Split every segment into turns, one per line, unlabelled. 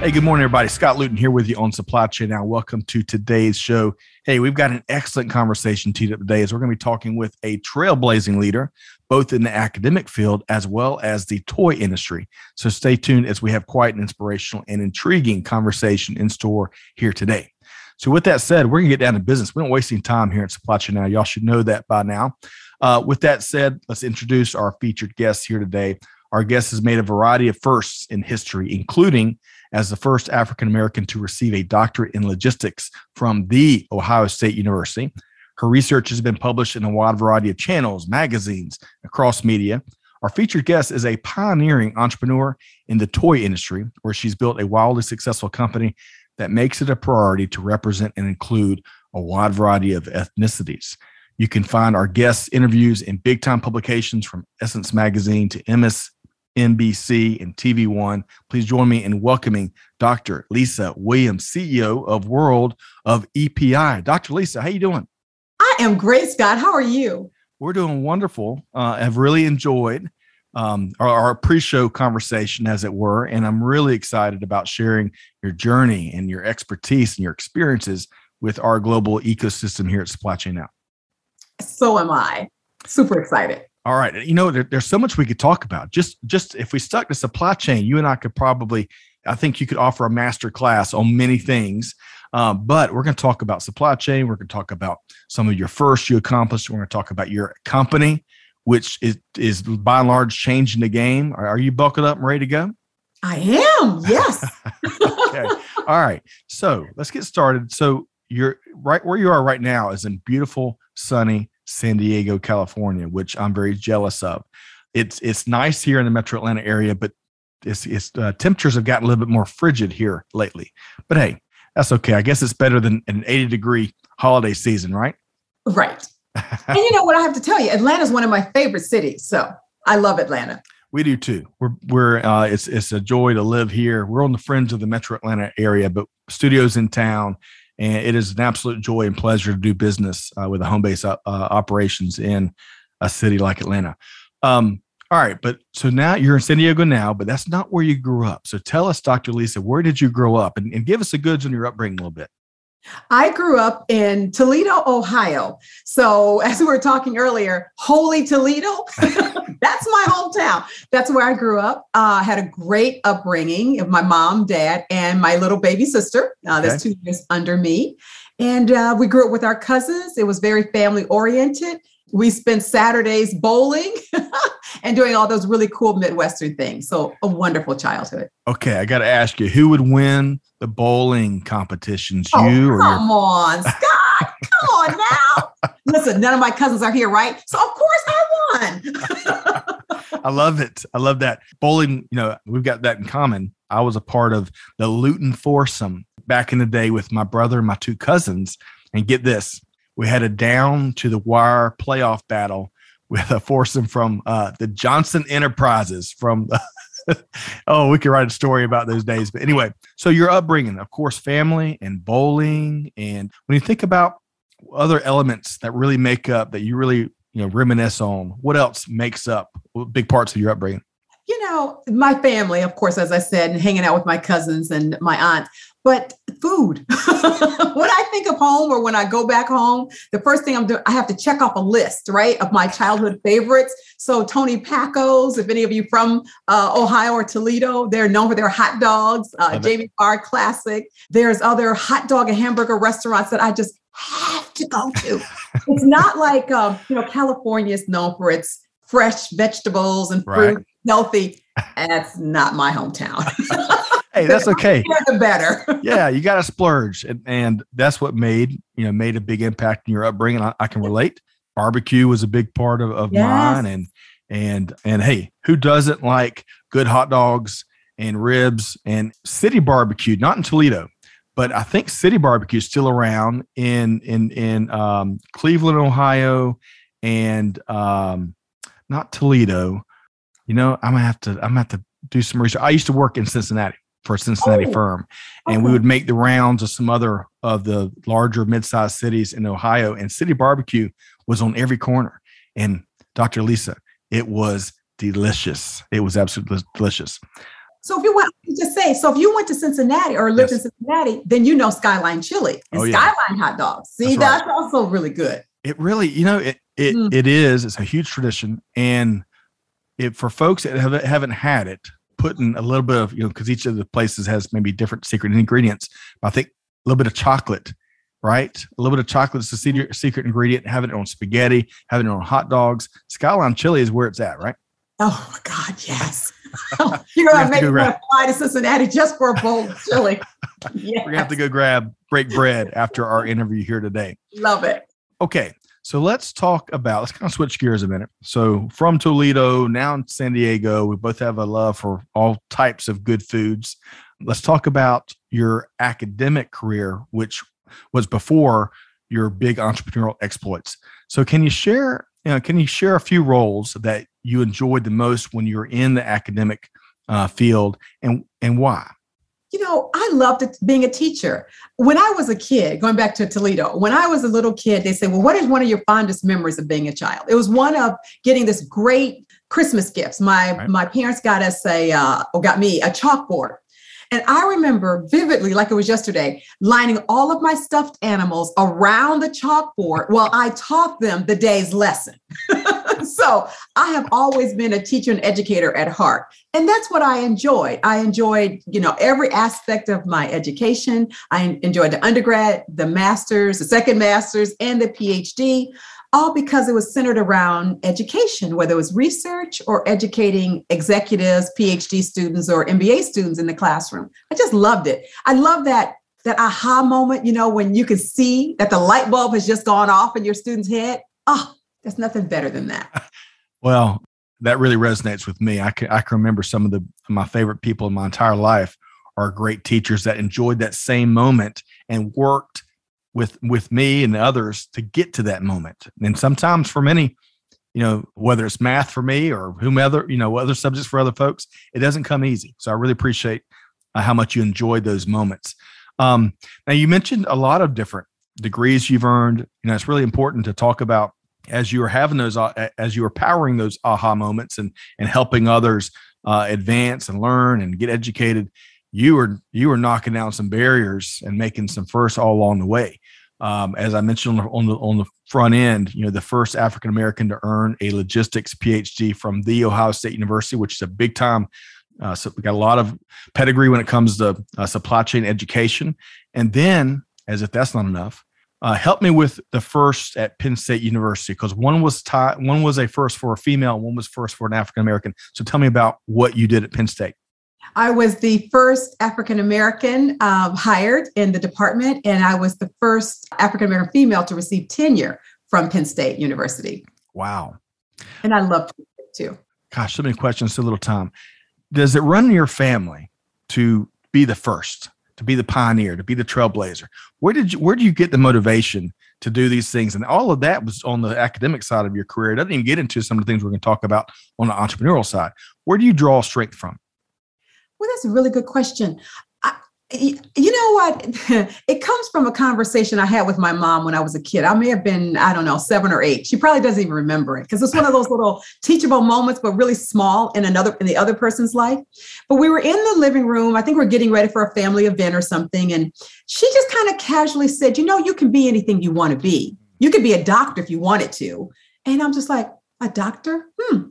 Hey, good morning, everybody. Scott Luton here with you on Supply Chain Now. Welcome to today's show. Hey, we've got an excellent conversation teed up today as we're going to be talking with a trailblazing leader, both in the academic field as well as the toy industry. So stay tuned as we have quite an inspirational and intriguing conversation in store here today. So, with that said, we're going to get down to business. We don't waste any time here at Supply Chain Now. Y'all should know that by now. Uh, with that said, let's introduce our featured guest here today. Our guest has made a variety of firsts in history, including as the first African American to receive a doctorate in logistics from the Ohio State University. Her research has been published in a wide variety of channels, magazines, across media. Our featured guest is a pioneering entrepreneur in the toy industry, where she's built a wildly successful company that makes it a priority to represent and include a wide variety of ethnicities. You can find our guest interviews in big time publications from Essence Magazine to MS NBC, and TV One. Please join me in welcoming Dr. Lisa Williams, CEO of World of EPI. Dr. Lisa, how are you doing?
I am great, Scott. How are you?
We're doing wonderful. Uh, I've really enjoyed um, our, our pre-show conversation, as it were, and I'm really excited about sharing your journey and your expertise and your experiences with our global ecosystem here at Supply Chain Now.
So am I. Super excited.
All right. You know, there, there's so much we could talk about. Just just if we stuck to supply chain, you and I could probably, I think you could offer a master class on many things. Um, but we're going to talk about supply chain. We're going to talk about some of your first you accomplished. We're going to talk about your company, which is is by and large changing the game. Are, are you buckled up and ready to go?
I am. Yes.
okay. All right. So let's get started. So you're right where you are right now is in beautiful, sunny San Diego, California, which I'm very jealous of. It's it's nice here in the Metro Atlanta area, but it's, it's uh, temperatures have gotten a little bit more frigid here lately. But hey, that's okay. I guess it's better than an 80 degree holiday season, right?
Right. and you know what I have to tell you, Atlanta is one of my favorite cities. So I love Atlanta.
We do too. We're we're uh, it's it's a joy to live here. We're on the fringe of the Metro Atlanta area, but studios in town, and it is an absolute joy and pleasure to do business uh, with a home base uh, operations in a city like Atlanta. Um, all right, but so now you're in San Diego now, but that's not where you grew up. So tell us, Dr. Lisa, where did you grow up, and, and give us the goods on your upbringing a little bit.
I grew up in Toledo, Ohio. So, as we were talking earlier, Holy Toledo, that's my hometown. That's where I grew up. Uh, had a great upbringing of my mom, dad, and my little baby sister. Uh, that's okay. two years under me. And uh, we grew up with our cousins. It was very family oriented. We spent Saturdays bowling and doing all those really cool Midwestern things. So, a wonderful childhood.
Okay, I got to ask you, who would win the bowling competitions?
Oh,
you
or come your- on, Scott? come on now. Listen, none of my cousins are here, right? So, of course, I
won. I love it. I love that bowling. You know, we've got that in common. I was a part of the Luton foursome back in the day with my brother and my two cousins. And get this, we had a down to the wire playoff battle with a foursome from uh, the Johnson Enterprises from oh, we could write a story about those days. But anyway, so your upbringing, of course, family and bowling. And when you think about other elements that really make up that you really, you know, reminisce on, what else makes up big parts of your upbringing?
You know, my family, of course, as I said, and hanging out with my cousins and my aunt but food. when I think of home or when I go back home, the first thing I'm doing, I have to check off a list, right, of my childhood favorites. So Tony Packo's, if any of you from uh, Ohio or Toledo, they're known for their hot dogs. Uh, Jamie Farr Classic. There's other hot dog and hamburger restaurants that I just have to go to. it's not like um, you know California is known for its fresh vegetables and fruit, right. healthy. That's not my hometown.
hey, that's okay.
The better.
yeah, you got to splurge, and, and that's what made you know made a big impact in your upbringing. I, I can relate. Barbecue was a big part of, of yes. mine, and and and hey, who doesn't like good hot dogs and ribs and city barbecue? Not in Toledo, but I think City Barbecue is still around in in in um, Cleveland, Ohio, and um, not Toledo. You know, I'm gonna have to I'm gonna have to do some research. I used to work in Cincinnati for a Cincinnati
Oh,
firm, and we would make the rounds of some other of the larger mid-sized cities in Ohio. And City Barbecue was on every corner. And Dr. Lisa, it was delicious. It was absolutely delicious.
So if you went, just say, so if you went to Cincinnati or lived
Yes.
in Cincinnati, then you know Skyline Chili and
Oh, yeah.
Skyline hot dogs. See,
That's right.
that's also really good.
It really, you know, it it,
Mm.
it is. It's a huge tradition, and it for folks that have, haven't had it, putting a little bit of you know, because each of the places has maybe different secret ingredients. I think a little bit of chocolate, right? A little bit of chocolate is the secret, secret ingredient. Having it on spaghetti, having it on hot dogs. Skyline chili is where it's at, right?
Oh my God, yes.
Oh,
you're gonna make me to fly to Cincinnati just for a bowl of chili. Yeah,
We're gonna have to go grab break bread after our interview here today.
love it.
Okay, so let's talk about let's kind of switch gears a minute. So from Toledo, now in San Diego, we both have a love for all types of good foods. Let's talk about your academic career, which was before your big entrepreneurial exploits. So can you share, you know, can you share a few roles that you enjoyed the most when you were in the academic uh, field and and why?
You know, I loved it being a teacher. When I was a kid, going back to Toledo, when I was a little kid, they said, Well, what is one of your fondest memories of being a child? It was one of getting this great Christmas gifts. My
Right.
my parents got us a uh, or got me a chalkboard. And I remember vividly, like it was yesterday, lining all of my stuffed animals around the chalkboard while I taught them the day's lesson. so I have always been a teacher and educator at heart. And that's what I enjoyed. I enjoyed, you know, every aspect of my education. I enjoyed the undergrad, the master's, the second master's, and the PhD, all because it was centered around education, whether it was research or educating executives, PhD students, or MBA students in the classroom. I just loved it. I love that that aha moment, you know, when you can see that the light bulb has just gone off in your student's head. Oh, there's nothing better than that.
Well, that really resonates with me. I can I can remember some of the my favorite people in my entire life are great teachers that enjoyed that same moment and worked with with me and others to get to that moment. And sometimes for many, you know, whether it's math for me or whomever, you know, other subjects for other folks, it doesn't come easy. So I really appreciate uh, how much you enjoyed those moments. Um, now you mentioned a lot of different degrees you've earned. You know, it's really important to talk about as you were having those uh, as you were powering those aha moments and and helping others uh, advance and learn and get educated you were you were knocking down some barriers and making some firsts all along the way. Um, as i mentioned on the, on the on the front end you know the first african american to earn a logistics phd from the ohio state university which is a big time uh, so we got a lot of pedigree when it comes to uh, supply chain education. And then as if that's not enough uh, help me with the first at Penn State University because one was ti- one was a first for a female, one was first for an African American. So tell me about what you did at Penn State.
I was the first African American um, hired in the department, and I was the first African American female to receive tenure from Penn State University.
Wow,
And I love it too.
gosh, so many questions, so little time. Does it run in your family to be the first, to be the pioneer, to be the trailblazer? Where did you where do you get the motivation to do these things? And all of that was on the academic side of your career. It doesn't even get into some of the things we're going to talk about on the entrepreneurial side. Where do you draw strength from?
Well, that's a really good question. You know what? It comes from a conversation I had with my mom when I was a kid. I may have been, I don't know, seven or eight. She probably doesn't even remember it because it's one of those little teachable moments, but really small in another in the other person's life. But we were in the living room. I think we are getting ready for a family event or something, and she just kind of casually said, "You know, you can be anything you want to be. You could be a doctor if you wanted to." And I'm just like, "A doctor? Hmm."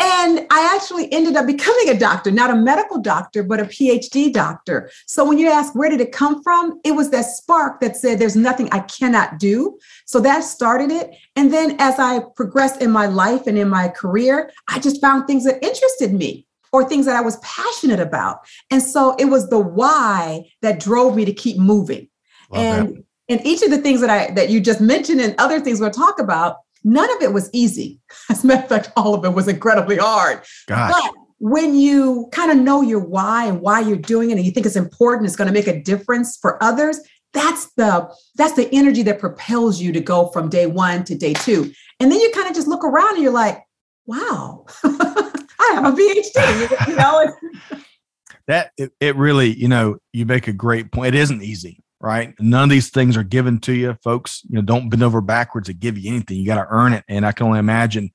And I actually ended up becoming a doctor, not a medical doctor, but a PhD doctor. So when you ask where did it come from, it was that spark that said there's nothing I cannot do. So that started it. And then as I progressed in my life and in my career, I just found things that interested me or things that I was passionate about. And so it was the why that drove me to keep moving.
Love that.
and and each of the things that I that you just mentioned and other things we'll talk about, none of it was easy. As a matter of fact, all of it was incredibly hard.
Gosh,
But when you kind of know your why and why you're doing it and you think it's important, it's going to make a difference for others, that's the that's the energy that propels you to go from day one to day two. And then you kind of just look around and you're like, wow, I have a PhD. You know,
that it, it really, you know, you make a great point. It isn't easy, right? None of these things are given to you, folks. You know, don't bend over backwards to give you anything. You got to earn it. And I can only imagine,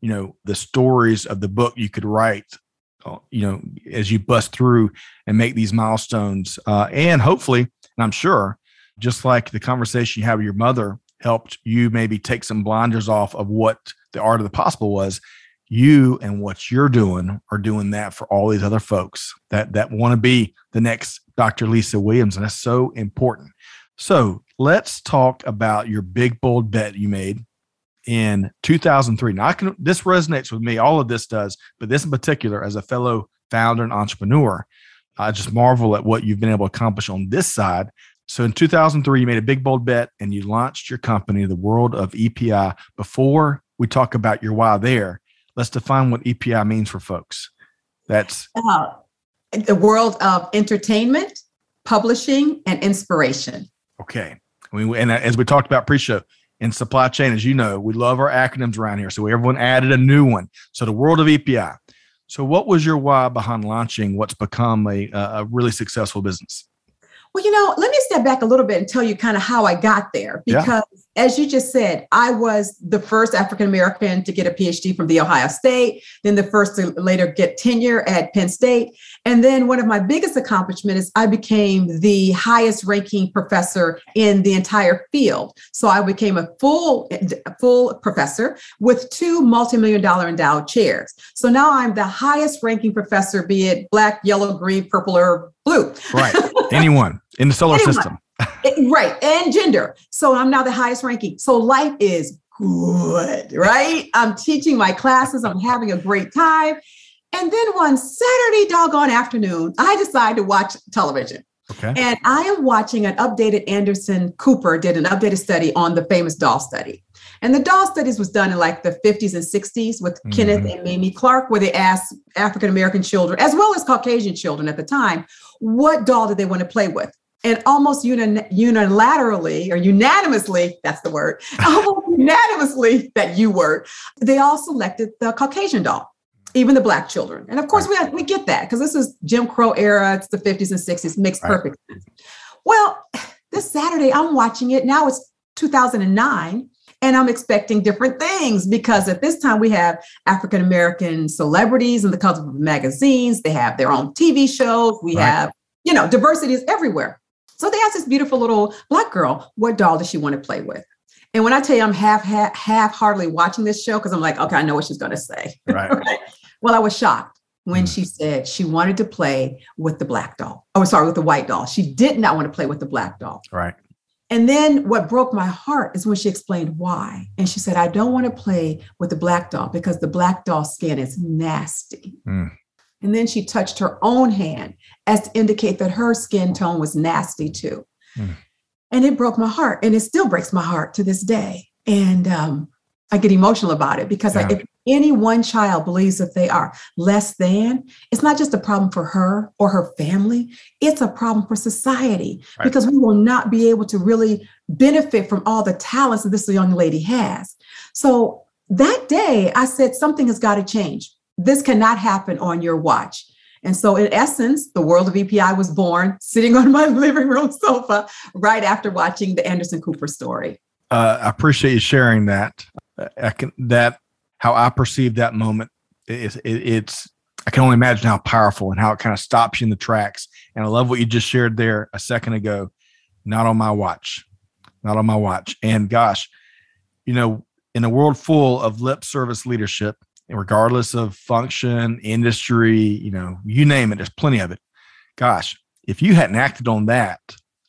you know, the stories of the book you could write uh, you know, as you bust through and make these milestones. Uh, and hopefully, and I'm sure, just like the conversation you had with your mother helped you maybe take some blinders off of what the art of the possible was, you and what you're doing are doing that for all these other folks that that want to be the next Dr. Lisa Williams, and that's so important. So let's talk about your big bold bet you made in 2003. Now, I can this resonates with me. All of this does, but this in particular, as a fellow founder and entrepreneur, I just marvel at what you've been able to accomplish on this side. So in 2003, you made a big bold bet and you launched your company, the world of EPI. Before we talk about your why there, let's define what EPI means for folks. That's uh,
the world of entertainment, publishing, and inspiration.
Okay. I mean, and as we talked about pre-show, in supply chain, as you know, we love our acronyms around here. So everyone added a new one. So the world of EPI. So what was your why behind launching what's become a, a really successful business?
Well, you know, let me step back a little bit and tell you kind of how I got there because yeah as you just said, I was the first African American to get a PhD from the Ohio State, then the first to later get tenure at Penn State. And then one of my biggest accomplishments is I became the highest ranking professor in the entire field. So I became a full, full professor with two multi-million dollar endowed chairs. So now I'm the highest ranking professor, be it black, yellow, green, purple, or blue.
Right. Anyone in the solar Anyone. system.
right. And gender. So I'm now the highest ranking. So life is good, right? I'm teaching my classes, I'm having a great time. And then one Saturday doggone afternoon, I decide to watch television. Okay. And I am watching an updated Anderson Cooper did an updated study on the famous doll study. And the doll studies was done in like the 50s and 60s with mm-hmm. Kenneth and Mamie Clark, where they asked African American children, as well as Caucasian children at the time, what doll did they want to play with? And almost uni- unilaterally or unanimously, that's the word, almost unanimously, that you word, they all selected the Caucasian doll, even the black children. And of course, we, we get that because this is Jim Crow era, it's the 50s and 60s, makes right. perfect sense. Well, this Saturday, I'm watching it. Now it's 2009 and I'm expecting different things because at this time we have African American celebrities in the cover of magazines. They have their own TV shows. We right. have, you know, diversity is everywhere. So they asked this beautiful little black girl, what doll does she want to play with? And when I tell you I'm half half, half heartedly watching this show because I'm like, okay, I know what she's going to say. Right. right. Well, I was shocked when mm. she said she wanted to play with the black doll. Oh, sorry, with the white doll. She did not want to play with the black doll.
Right.
And then what broke my heart is when she explained why. And she said, I don't want to play with the black doll because the black doll skin is nasty. Mm. And then she touched her own hand as to indicate that her skin tone was nasty too. Mm. And it broke my heart. And it still breaks my heart to this day. And um, I get emotional about it because yeah. I, if any one child believes that they are less than, it's not just a problem for her or her family, it's a problem for society right. because we will not be able to really benefit from all the talents that this young lady has. So that day, I said, something has got to change. This cannot happen on your watch. And so, in essence, the world of EPI was born sitting on my living room sofa right after watching the Anderson Cooper story.
Uh, I appreciate you sharing that. I can that how I perceive that moment. is it, it's I can only imagine how powerful and how it kind of stops you in the tracks. And I love what you just shared there a second ago. Not on my watch, not on my watch. And gosh, you know, in a world full of lip service leadership, regardless of function, industry, you know, you name it, there's plenty of it. Gosh, if you hadn't acted on that,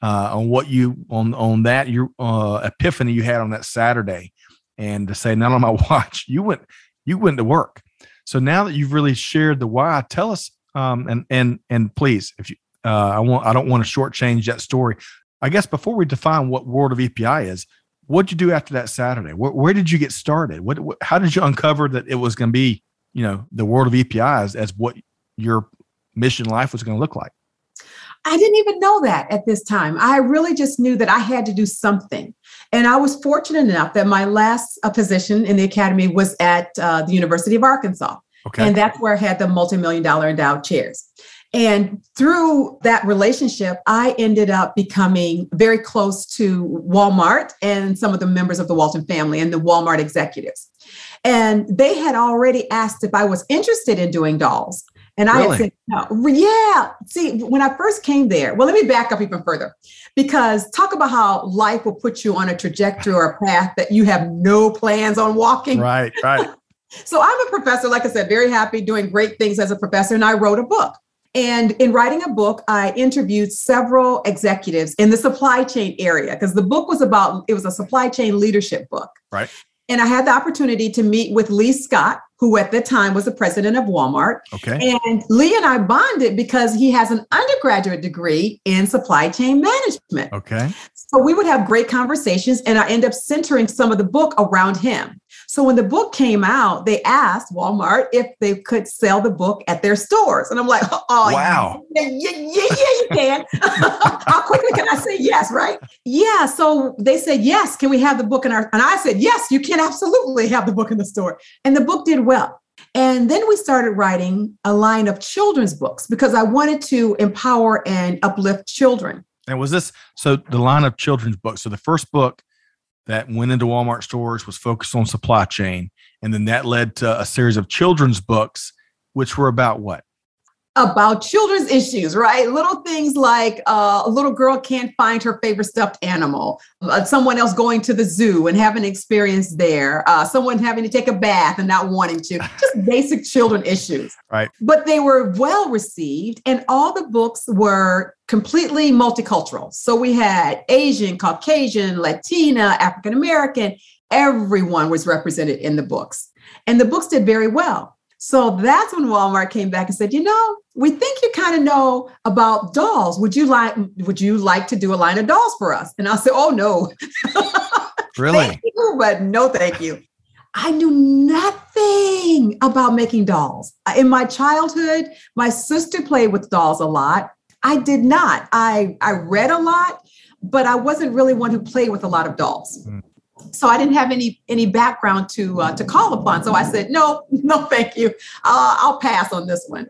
uh, on what you on on that your uh, epiphany you had on that Saturday, and to say not on my watch, you went you went to work. So now that you've really shared the why, tell us um, and and and please, if you uh, I want I don't want to shortchange that story. I guess before we define what World of EPI is, what'd you do after that Saturday? Where, where did you get started? What, what, how did you uncover that it was going to be you know, the world of EPIs as, what your mission life was going to look like?
I didn't even know that at this time. I really just knew that I had to do something. And I was fortunate enough that my last uh, position in the academy was at uh, the University of Arkansas. Okay. And that's where I had the multi million dollar endowed chairs. And through that relationship, I ended up becoming very close to Walmart and some of the members of the Walton family and the Walmart executives. And they had already asked if I was interested in doing dolls. And really? I said, no, yeah. See, when I first came there, well, let me back up even further because talk about how life will put you on a trajectory or a path that you have no plans on walking.
Right, right.
so I'm a professor, like I said, very happy doing great things as a professor. And I wrote a book. And in writing a book, I interviewed several executives in the supply chain area because the book was about, it was a supply chain leadership book.
Right.
And I had the opportunity to meet with Lee Scott, who at the time was the president of Walmart.
Okay.
And Lee and I bonded because he has an undergraduate degree in supply chain management.
Okay.
So we would have great conversations, and I end up centering some of the book around him. So when the book came out, they asked Walmart if they could sell the book at their stores. And I'm like, oh,
wow.
Yeah, yeah, yeah, yeah you can. How quickly can I say yes, right? Yeah. So they said, yes, can we have the book in our? And I said, yes, you can absolutely have the book in the store. And the book did well. And then we started writing a line of children's books because I wanted to empower and uplift children.
And was this so the line of children's books? So the first book that went into Walmart stores was focused on supply chain. And then that led to a series of children's books, which were about what?
About children's issues, right? Little things like uh, a little girl can't find her favorite stuffed animal, uh, someone else going to the zoo and having an experience there, uh, someone having to take a bath and not wanting to, just basic children issues.
Right.
But they were well received, and all the books were completely multicultural. So we had Asian, Caucasian, Latina, African American, everyone was represented in the books. And the books did very well. So that's when Walmart came back and said, you know, we think you kind of know about dolls. Would you like would you like to do a line of dolls for us? And I said, oh no.
Really?
you, but no, thank you. I knew nothing about making dolls. In my childhood, my sister played with dolls a lot. I did not. I I read a lot, but I wasn't really one who played with a lot of dolls. Mm so I didn't have any any background to uh, to call upon. So I said, no, no, thank you. Uh, I'll pass on this one.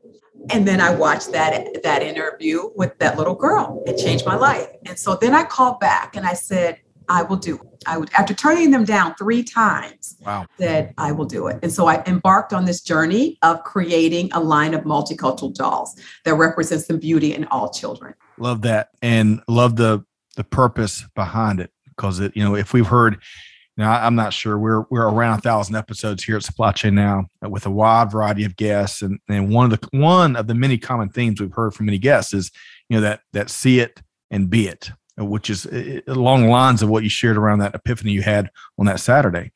And then I watched that that interview with that little girl. It changed my life. And so then I called back and I said, I will do it. I would after turning them down three times.
Wow.
Said I will do it. And so I embarked on this journey of creating a line of multicultural dolls that represents the beauty in all children.
Love that, and love the the purpose behind it because it you know if we've heard now I'm not sure we're we're around a thousand episodes here at Supply Chain now uh, with a wide variety of guests, and and one of the one of the many common themes we've heard from many guests is you know that that see it and be it, uh, which is uh, along the lines of what you shared around that epiphany you had on that Saturday,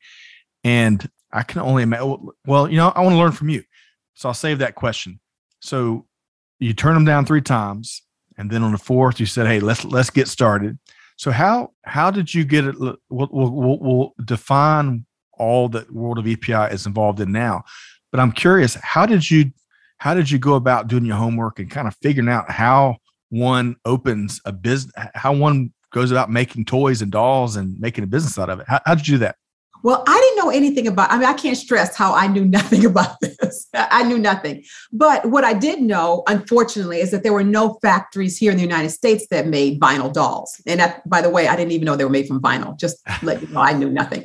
and I can only imagine. Well, you know, I want to learn from you, so I'll save that question. So you turn them down three times, and then on the fourth you said, "Hey, let's let's get started." So how how did you get it? We'll, we'll, we'll define all that World of EPI is involved in now, but I'm curious how did you how did you go about doing your homework and kind of figuring out how one opens a business, how one goes about making toys and dolls and making a business out of it? How, how did you do that?
Well, I didn't know anything about, I mean, I can't stress how I knew nothing about this. I knew nothing. But what I did know, unfortunately, is that there were no factories here in the United States that made vinyl dolls. And that, by the way, I didn't even know they were made from vinyl. Just let you know, I knew nothing.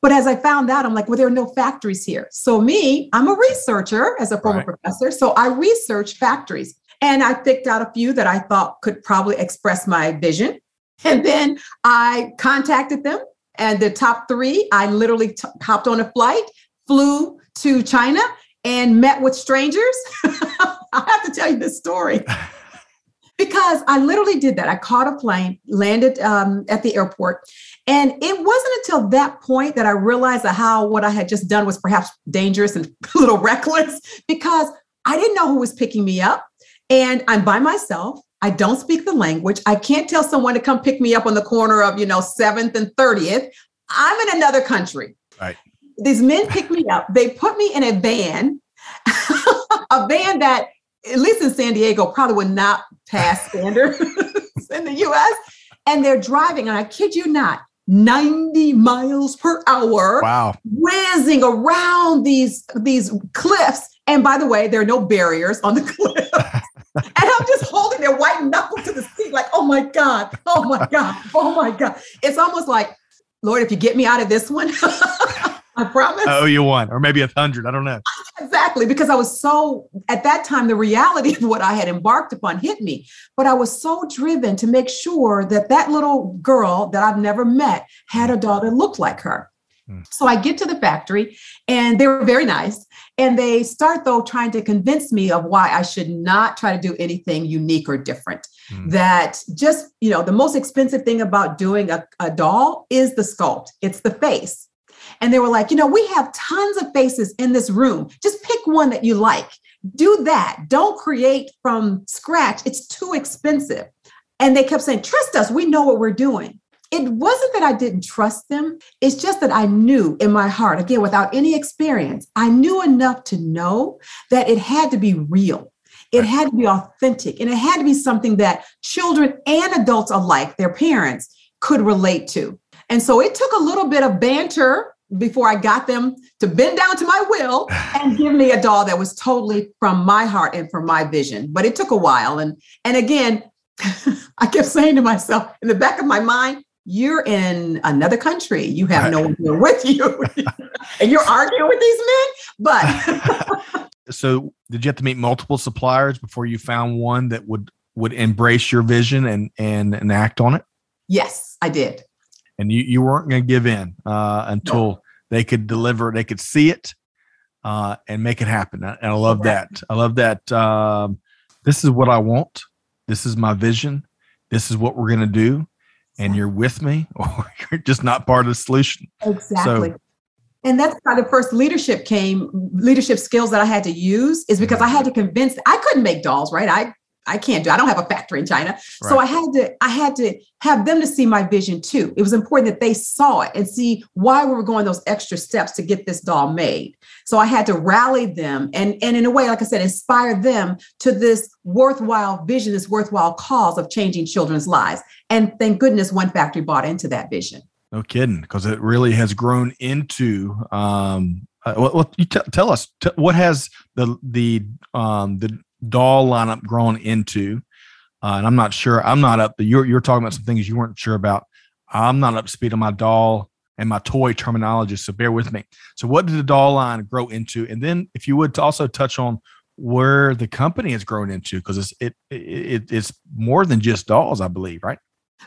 But as I found out, I'm like, well, there are no factories here. So me, I'm a researcher as a former right. professor. So I researched factories and I picked out a few that I thought could probably express my vision. And then I contacted them and the top three, I literally t- hopped on a flight, flew to China, and met with strangers. I have to tell you this story. because I literally did that. I caught a plane, landed um, at the airport, and it wasn't until that point that I realized that how what I had just done was perhaps dangerous and a little reckless because I didn't know who was picking me up, and I'm by myself. I don't speak the language. I can't tell someone to come pick me up on the corner of, you know, 7th and 30th. I'm in another country.
Right.
These men pick me up. They put me in a van a van that, at least in San Diego, probably would not pass standards in the US. And they're driving, and I kid you not, 90 miles per hour.
Wow.
Whizzing around these, these cliffs. And by the way, there are no barriers on the cliff. And I'm just holding their white knuckle to the seat, like, oh my God, oh my God, oh my God. It's almost like, Lord, if you get me out of this one, I promise.
I owe you one, or maybe a hundred. I don't know.
Exactly, because I was so at that time the reality of what I had embarked upon hit me, but I was so driven to make sure that that little girl that I've never met had a daughter that looked like her. Hmm. So I get to the factory and they were very nice. And they start, though, trying to convince me of why I should not try to do anything unique or different. Mm. That just, you know, the most expensive thing about doing a, a doll is the sculpt, it's the face. And they were like, you know, we have tons of faces in this room. Just pick one that you like. Do that. Don't create from scratch. It's too expensive. And they kept saying, trust us. We know what we're doing. It wasn't that I didn't trust them. It's just that I knew in my heart, again, without any experience, I knew enough to know that it had to be real. It had to be authentic and it had to be something that children and adults alike, their parents, could relate to. And so it took a little bit of banter before I got them to bend down to my will and give me a doll that was totally from my heart and from my vision. But it took a while. And and again, I kept saying to myself in the back of my mind, you're in another country. You have no one here with you. and you're arguing with these men. But
so did you have to meet multiple suppliers before you found one that would would embrace your vision and and, and act on it?
Yes, I did
and you, you weren't going to give in uh, until no. they could deliver, they could see it uh, and make it happen. And I love that. I love that. Um, this is what I want. This is my vision. This is what we're going to do. And you're with me, or you're just not part of the solution.
Exactly. So, and that's how the first leadership came leadership skills that i had to use is because i had to convince i couldn't make dolls right i I can't do. I don't have a factory in China. Right. So I had to I had to have them to see my vision too. It was important that they saw it and see why we were going those extra steps to get this doll made. So I had to rally them and and in a way like I said inspire them to this worthwhile vision, this worthwhile cause of changing children's lives. And thank goodness one factory bought into that vision.
No kidding, because it really has grown into um, uh, well, you t- tell us t- what has the the um, the doll lineup grown into. Uh, and I'm not sure. I'm not up. You're you're talking about some things you weren't sure about. I'm not up to speed on my doll and my toy terminology, so bear with me. So, what did the doll line grow into? And then, if you would, to also touch on where the company has grown into, because it's it, it it's more than just dolls, I believe, right?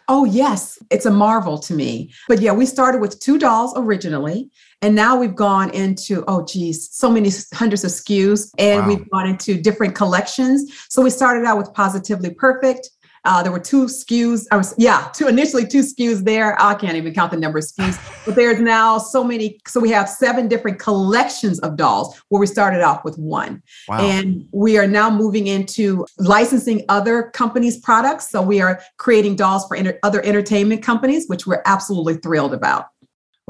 Oh, yes. It's a marvel to me. But yeah, we started with two dolls originally. And now we've gone into, oh, geez, so many hundreds of SKUs. And wow. we've gone into different collections. So we started out with Positively Perfect. Uh, there were two SKUs. I was, yeah, two initially two SKUs there. I can't even count the number of SKUs, but there's now so many. So we have seven different collections of dolls where we started off with one. Wow. And we are now moving into licensing other companies' products. So we are creating dolls for inter- other entertainment companies, which we're absolutely thrilled about.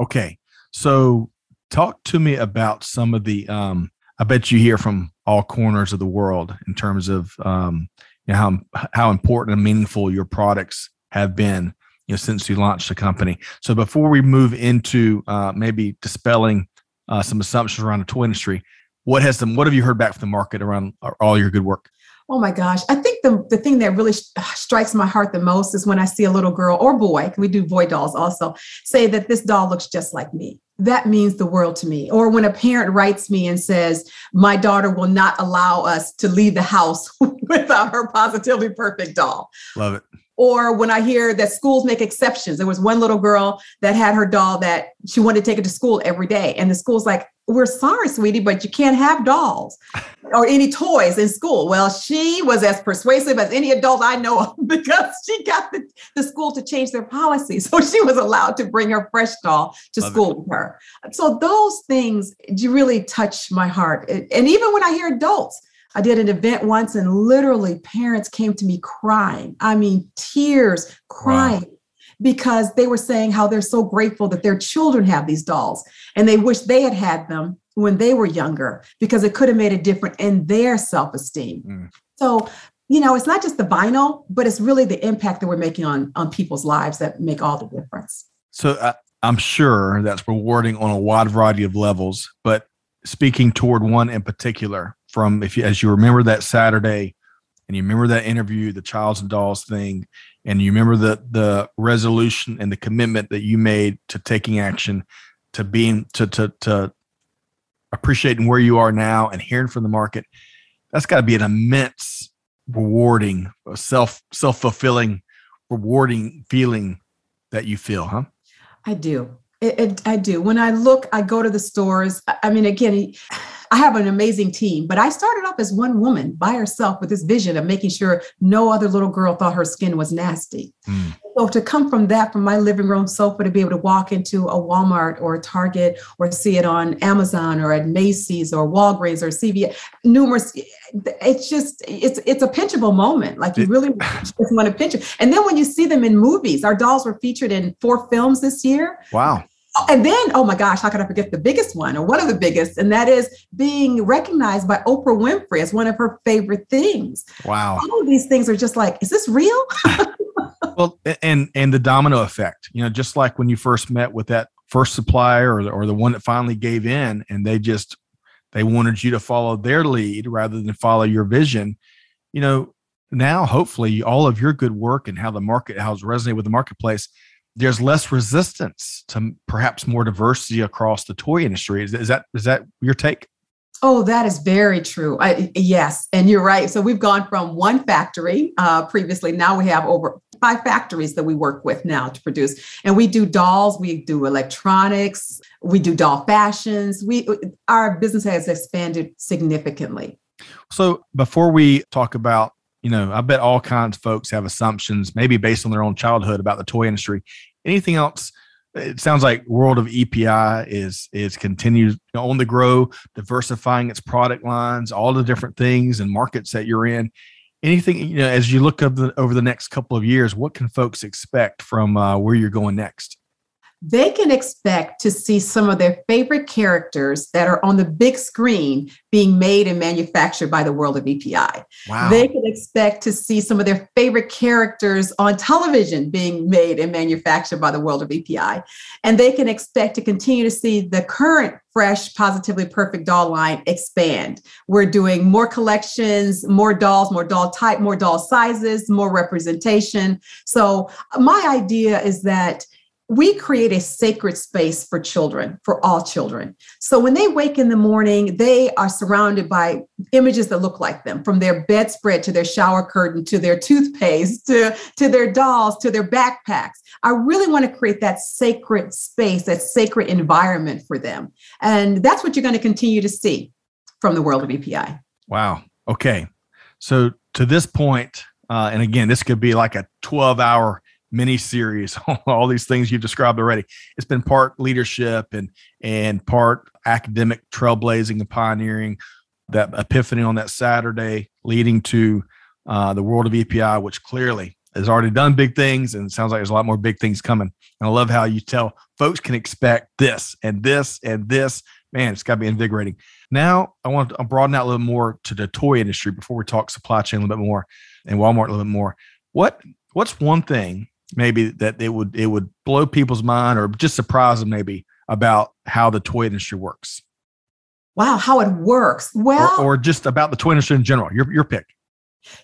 Okay. So talk to me about some of the, um, I bet you hear from all corners of the world in terms of um, you know, how how important and meaningful your products have been you know since you launched the company. So before we move into uh, maybe dispelling uh, some assumptions around the toy industry, what has them? What have you heard back from the market around all your good work?
Oh my gosh. I think the, the thing that really uh, strikes my heart the most is when I see a little girl or boy, we do boy dolls also, say that this doll looks just like me that means the world to me. Or when a parent writes me and says, My daughter will not allow us to leave the house without her positively perfect doll.
Love it.
Or when I hear that schools make exceptions. There was one little girl that had her doll that she wanted to take it to school every day. And the school's like, we're sorry, sweetie, but you can't have dolls or any toys in school. Well, she was as persuasive as any adult I know of because she got the, the school to change their policy. So she was allowed to bring her fresh doll to Love school it. with her. So those things really touch my heart. And even when I hear adults, I did an event once and literally parents came to me crying. I mean, tears, crying. Wow because they were saying how they're so grateful that their children have these dolls and they wish they had had them when they were younger because it could have made a difference in their self-esteem. Mm. So, you know, it's not just the vinyl, but it's really the impact that we're making on on people's lives that make all the difference.
So, uh, I'm sure that's rewarding on a wide variety of levels, but speaking toward one in particular, from if you as you remember that Saturday and you remember that interview, the Childs and Dolls thing, and you remember the the resolution and the commitment that you made to taking action, to being to to to appreciating where you are now and hearing from the market, that's got to be an immense rewarding, self self fulfilling, rewarding feeling that you feel, huh?
I do. It, it, I do. When I look, I go to the stores. I mean, again, I have an amazing team, but I started off as one woman by herself with this vision of making sure no other little girl thought her skin was nasty. Mm. So to come from that, from my living room sofa, to be able to walk into a Walmart or a Target or see it on Amazon or at Macy's or Walgreens or CVS, numerous, it's just it's it's a pinchable moment. Like you really just want to pinch it. And then when you see them in movies, our dolls were featured in four films this year.
Wow Oh,
and then, oh my gosh, how could I forget the biggest one or one of the biggest? And that is being recognized by Oprah Winfrey as one of her favorite things.
Wow.
All of these things are just like, is this real?
well, and and the domino effect, you know, just like when you first met with that first supplier or the, or the one that finally gave in and they just they wanted you to follow their lead rather than follow your vision. You know, now hopefully all of your good work and how the market how it's resonated with the marketplace there's less resistance to perhaps more diversity across the toy industry. Is, is that is that your take?
Oh, that is very true. I, yes, and you're right. So we've gone from one factory uh, previously. Now we have over five factories that we work with now to produce, and we do dolls, we do electronics, we do doll fashions. We our business has expanded significantly.
So before we talk about you know, I bet all kinds of folks have assumptions, maybe based on their own childhood about the toy industry. Anything else? It sounds like world of EPI is is continues on the grow, diversifying its product lines, all the different things and markets that you're in. Anything you know, as you look over the, over the next couple of years, what can folks expect from uh, where you're going next?
They can expect to see some of their favorite characters that are on the big screen being made and manufactured by the world of EPI. Wow. They can expect to see some of their favorite characters on television being made and manufactured by the world of EPI. And they can expect to continue to see the current fresh, positively perfect doll line expand. We're doing more collections, more dolls, more doll type, more doll sizes, more representation. So, my idea is that we create a sacred space for children, for all children. So when they wake in the morning, they are surrounded by images that look like them, from their bedspread to their shower curtain to their toothpaste to, to their dolls to their backpacks. I really want to create that sacred space, that sacred environment for them. And that's what you're going to continue to see from the world of EPI.
Wow. Okay. So to this point, uh, and again, this could be like a 12 hour mini series, all these things you've described already. It's been part leadership and and part academic trailblazing and pioneering. That epiphany on that Saturday, leading to uh, the world of EPI, which clearly has already done big things, and sounds like there's a lot more big things coming. And I love how you tell folks can expect this and this and this. Man, it's got to be invigorating. Now, I want to broaden out a little more to the toy industry before we talk supply chain a little bit more and Walmart a little bit more. What What's one thing maybe that it would it would blow people's mind or just surprise them maybe about how the toy industry works.
Wow how it works. Well
or, or just about the toy industry in general your, your pick.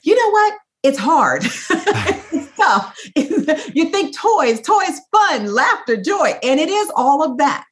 You know what? It's hard. It's tough. You think toys toys fun laughter joy and it is all of that.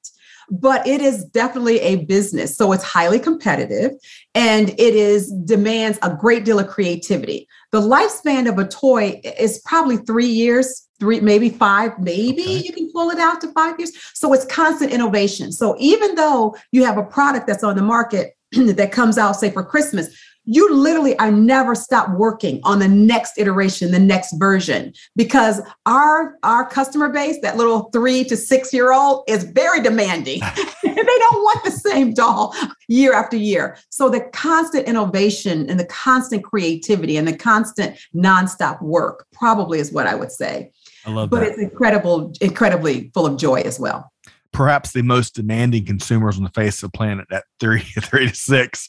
But it is definitely a business so it's highly competitive and it is demands a great deal of creativity the lifespan of a toy is probably three years three maybe five maybe okay. you can pull it out to five years so it's constant innovation so even though you have a product that's on the market that comes out say for christmas you literally are never stop working on the next iteration the next version because our our customer base that little three to six year old is very demanding. They don't want the same doll year after year. So the constant innovation and the constant creativity and the constant nonstop work probably is what i would say.
I love
but
that.
it's incredible incredibly full of joy as well.
Perhaps the most demanding consumers on the face of the planet at 30, 36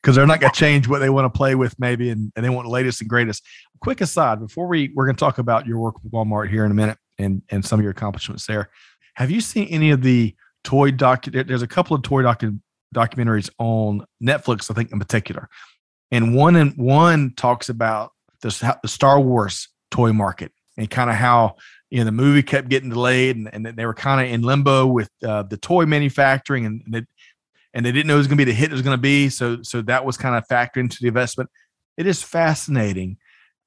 because they're not going to change what they want to play with maybe and, and they want the latest and greatest. Quick aside before we we're going to talk about your work with walmart here in a minute and and some of your accomplishments there have you seen any of the toy doc there's a couple of toy doc documentaries on netflix i think in particular. And one and one talks about the, star wars toy market and kind of how you know the movie kept getting delayed and, and they were kind of in limbo with uh, the toy manufacturing and, and and they didn't know it was going to be the hit it was going to be. So so that was kind of factored into the investment. It is fascinating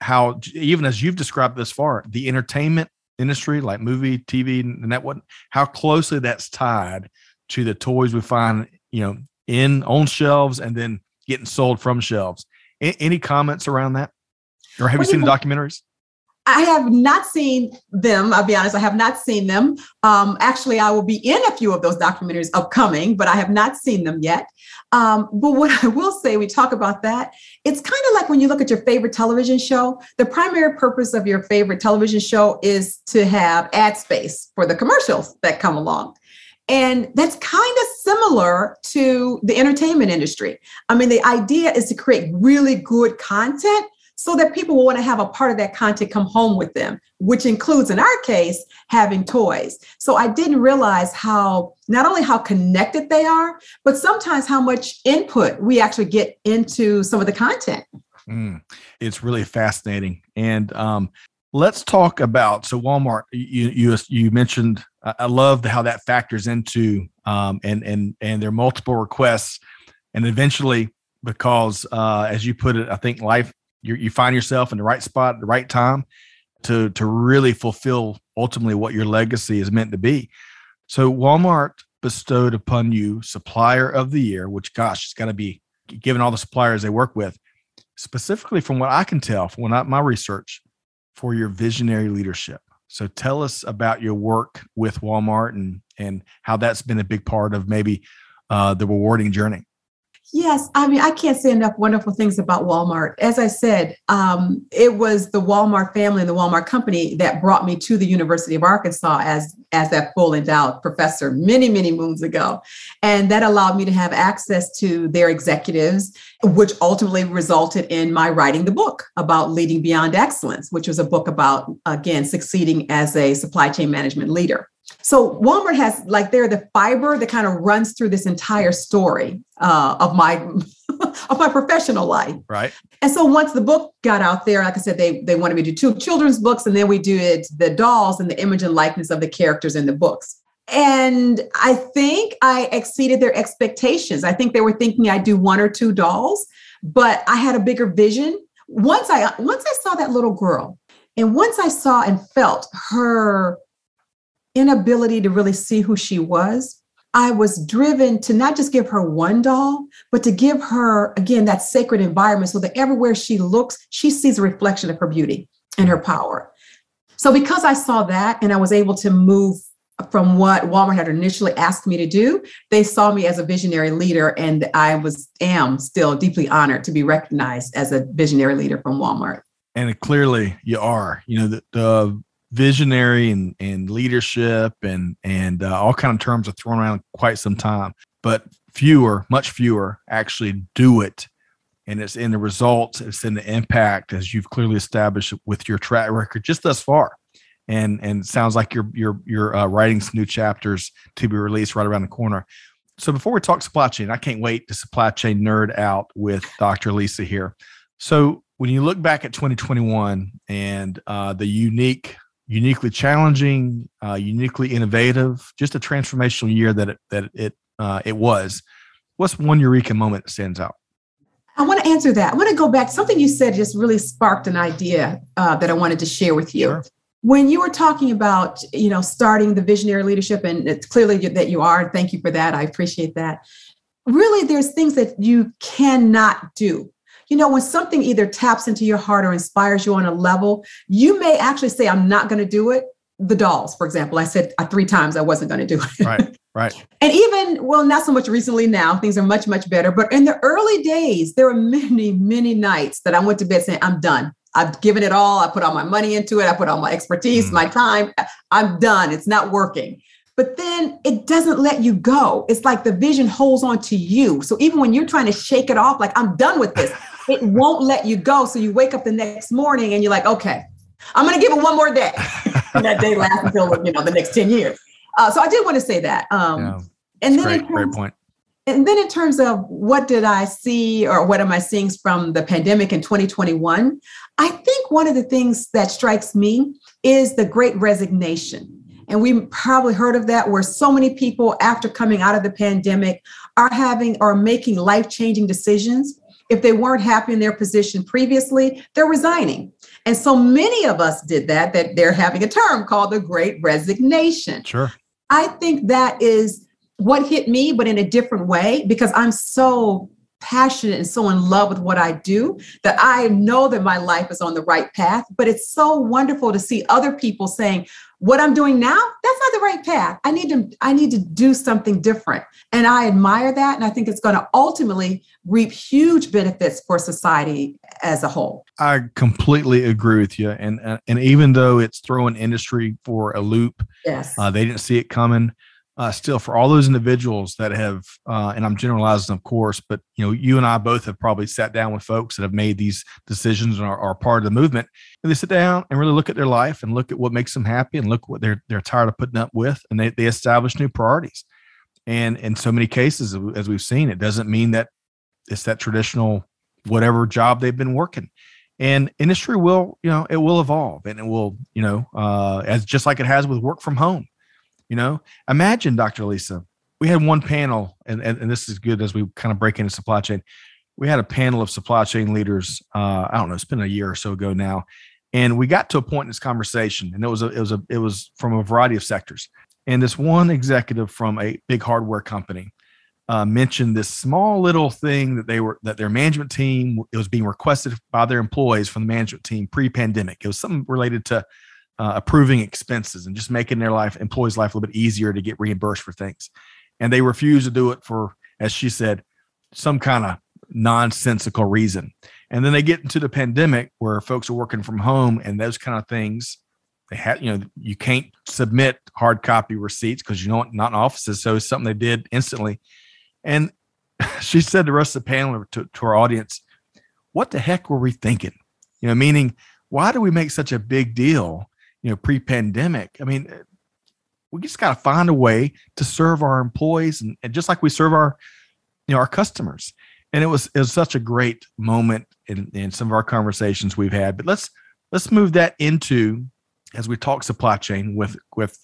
how even as you've described this far, the entertainment industry, like movie, TV, and that one, how closely that's tied to the toys we find, you know, in on shelves and then getting sold from shelves. A- any comments around that? Or have you seen the documentaries?
I have not seen them. I'll be honest, I have not seen them. Um, actually, I will be in a few of those documentaries upcoming, but I have not seen them yet. Um, but what I will say, we talk about that. It's kind of like when you look at your favorite television show, the primary purpose of your favorite television show is to have ad space for the commercials that come along. And that's kind of similar to the entertainment industry. I mean, the idea is to create really good content so that people will want to have a part of that content come home with them, which includes, in our case, having toys. So I didn't realize how not only how connected they are, but sometimes how much input we actually get into some of the content.
Mm, it's really fascinating. And um, let's talk about so Walmart. You you you mentioned. I love how that factors into um, and and and there are multiple requests, and eventually because uh, as you put it, I think life you, you find yourself in the right spot at the right time to to really fulfill ultimately what your legacy is meant to be. So Walmart bestowed upon you supplier of the year, which gosh, it's got to be given all the suppliers they work with, specifically from what I can tell from my research for your visionary leadership. So tell us about your work with Walmart and and how that's been a big part of maybe uh, the rewarding journey.
Yes, I mean, I can't say enough wonderful things about Walmart. As I said, um, it was the Walmart family and the Walmart company that brought me to the University of Arkansas as as that full endowed professor many, many moons ago, and that allowed me to have access to their executives, which ultimately resulted in my writing the book about leading beyond excellence, which was a book about again succeeding as a supply chain management leader. So Walmart has like they're the fiber that kind of runs through this entire story uh, of my of my professional life.
Right.
And so once the book got out there, like I said, they they wanted me to do two children's books, and then we did the dolls and the image and likeness of the characters in the books. And I think I exceeded their expectations. I think they were thinking I'd do one or two dolls, but I had a bigger vision. Once I once I saw that little girl, and once I saw and felt her inability to really see who she was, I was driven to not just give her one doll, but to give her, again, that sacred environment so that everywhere she looks, she sees a reflection of her beauty and her power. So, because I saw that and I was able to move from what Walmart had initially asked me to do, they saw me as a visionary leader, and I was am still deeply honored to be recognized as a visionary leader from Walmart.
And clearly, you are. You know, the, the visionary and, and leadership and and uh, all kind of terms are thrown around quite some time but fewer much fewer actually do it. And it's in the results it's in the impact as you've clearly established with your track record just thus far. And and sounds like you're you're you're uh, writing some new chapters to be released right around the corner. So before we talk supply chain i can't wait to supply chain nerd out with dr lisa here. So when you look back at 2021 and uh, the unique uniquely challenging, uh, uniquely innovative, just a transformational year that it, that it uh, it was. What's one eureka moment that stands out?
I want to answer that. I want to go back. Something you said just really sparked an idea uh, that I wanted to share with you. Sure. When you were talking about, you know, starting the visionary leadership, and it's clearly that you are. Thank you for that. I appreciate that. Really, there's things that you cannot do you know, when something either taps into your heart or inspires you on a level, you may actually say, I'm not going to do it. The dolls, for example, I said uh, three times I wasn't going to do
it. Right, right.
and even, well, not so much recently now, things are much, much better. But in the early days, there were many, many nights that I went to bed saying, I'm done. I've given it all. I put all my money into it. I put all my expertise, mm. my time. I'm done. It's not working. but then it doesn't let you go. It's like the vision holds on to you. So even when you're trying to shake it off, like I'm done with this, it won't let you go. So you wake up the next morning and you're like, okay, I'm going to give it one more day. and that day lasts until you know the next 10 years. Uh, so I did want to say that. Um, yeah. And then
great, terms, great point.
And then in terms of what did I see or what am I seeing from the pandemic in 2021, I think one of the things that strikes me is the great resignation. And we probably heard of that where so many people after coming out of the pandemic are having or making life-changing decisions. If they weren't happy in their position previously, they're resigning. And so many of us did that, that they're having a term called the great resignation.
Sure.
I think that is what hit me, but in a different way, because I'm so passionate and so in love with what I do that I know that my life is on the right path. But it's so wonderful to see other people saying, what I'm doing now, that's not the right path. I need to, I need to do something different. And I admire that. And I think it's going to ultimately reap huge benefits for society as a whole.
I completely agree with you. And uh, and even though it's throwing industry for a loop,
yes,
uh, they didn't see it coming uh, still for all those individuals that have uh, and i'm generalizing of course but you know you and i both have probably sat down with folks that have made these decisions and are, are part of the movement. And they sit down and really look at their life and look at what makes them happy and look what they're they're tired of putting up with. And they, they establish new priorities. And in so many cases as we've seen it doesn't mean that it's that traditional whatever job they've been working. And industry will you know it will evolve and it will you know uh, as just like it has with work from home you know, imagine, Dr. Lisa, we had one panel, and, and, and this is good as we kind of break into supply chain. We had a panel of supply chain leaders. Uh, I don't know, it's been a year or so ago now, and we got to a point in this conversation, and it was a, it was a, it was from a variety of sectors. And this one executive from a big hardware company uh, mentioned this small little thing that they were that their management team it was being requested by their employees from the management team pre-pandemic. It was something related to uh, approving expenses and just making their life employees life a little bit easier to get reimbursed for things. And they refuse to do it for as she said some kind of nonsensical reason. And then they get into the pandemic where folks are working from home and those kind of things they had you know you can't submit hard copy receipts because you know not in offices so it's something they did instantly. And she said to the rest of the panel to, to our audience what the heck were we thinking? You know meaning why do we make such a big deal you know, pre-pandemic. I mean, we just got to find a way to serve our employees and, and, just like we serve our, you know, our customers. And it was it was such a great moment in, in some of our conversations we've had. But let's let's move that into as we talk supply chain with with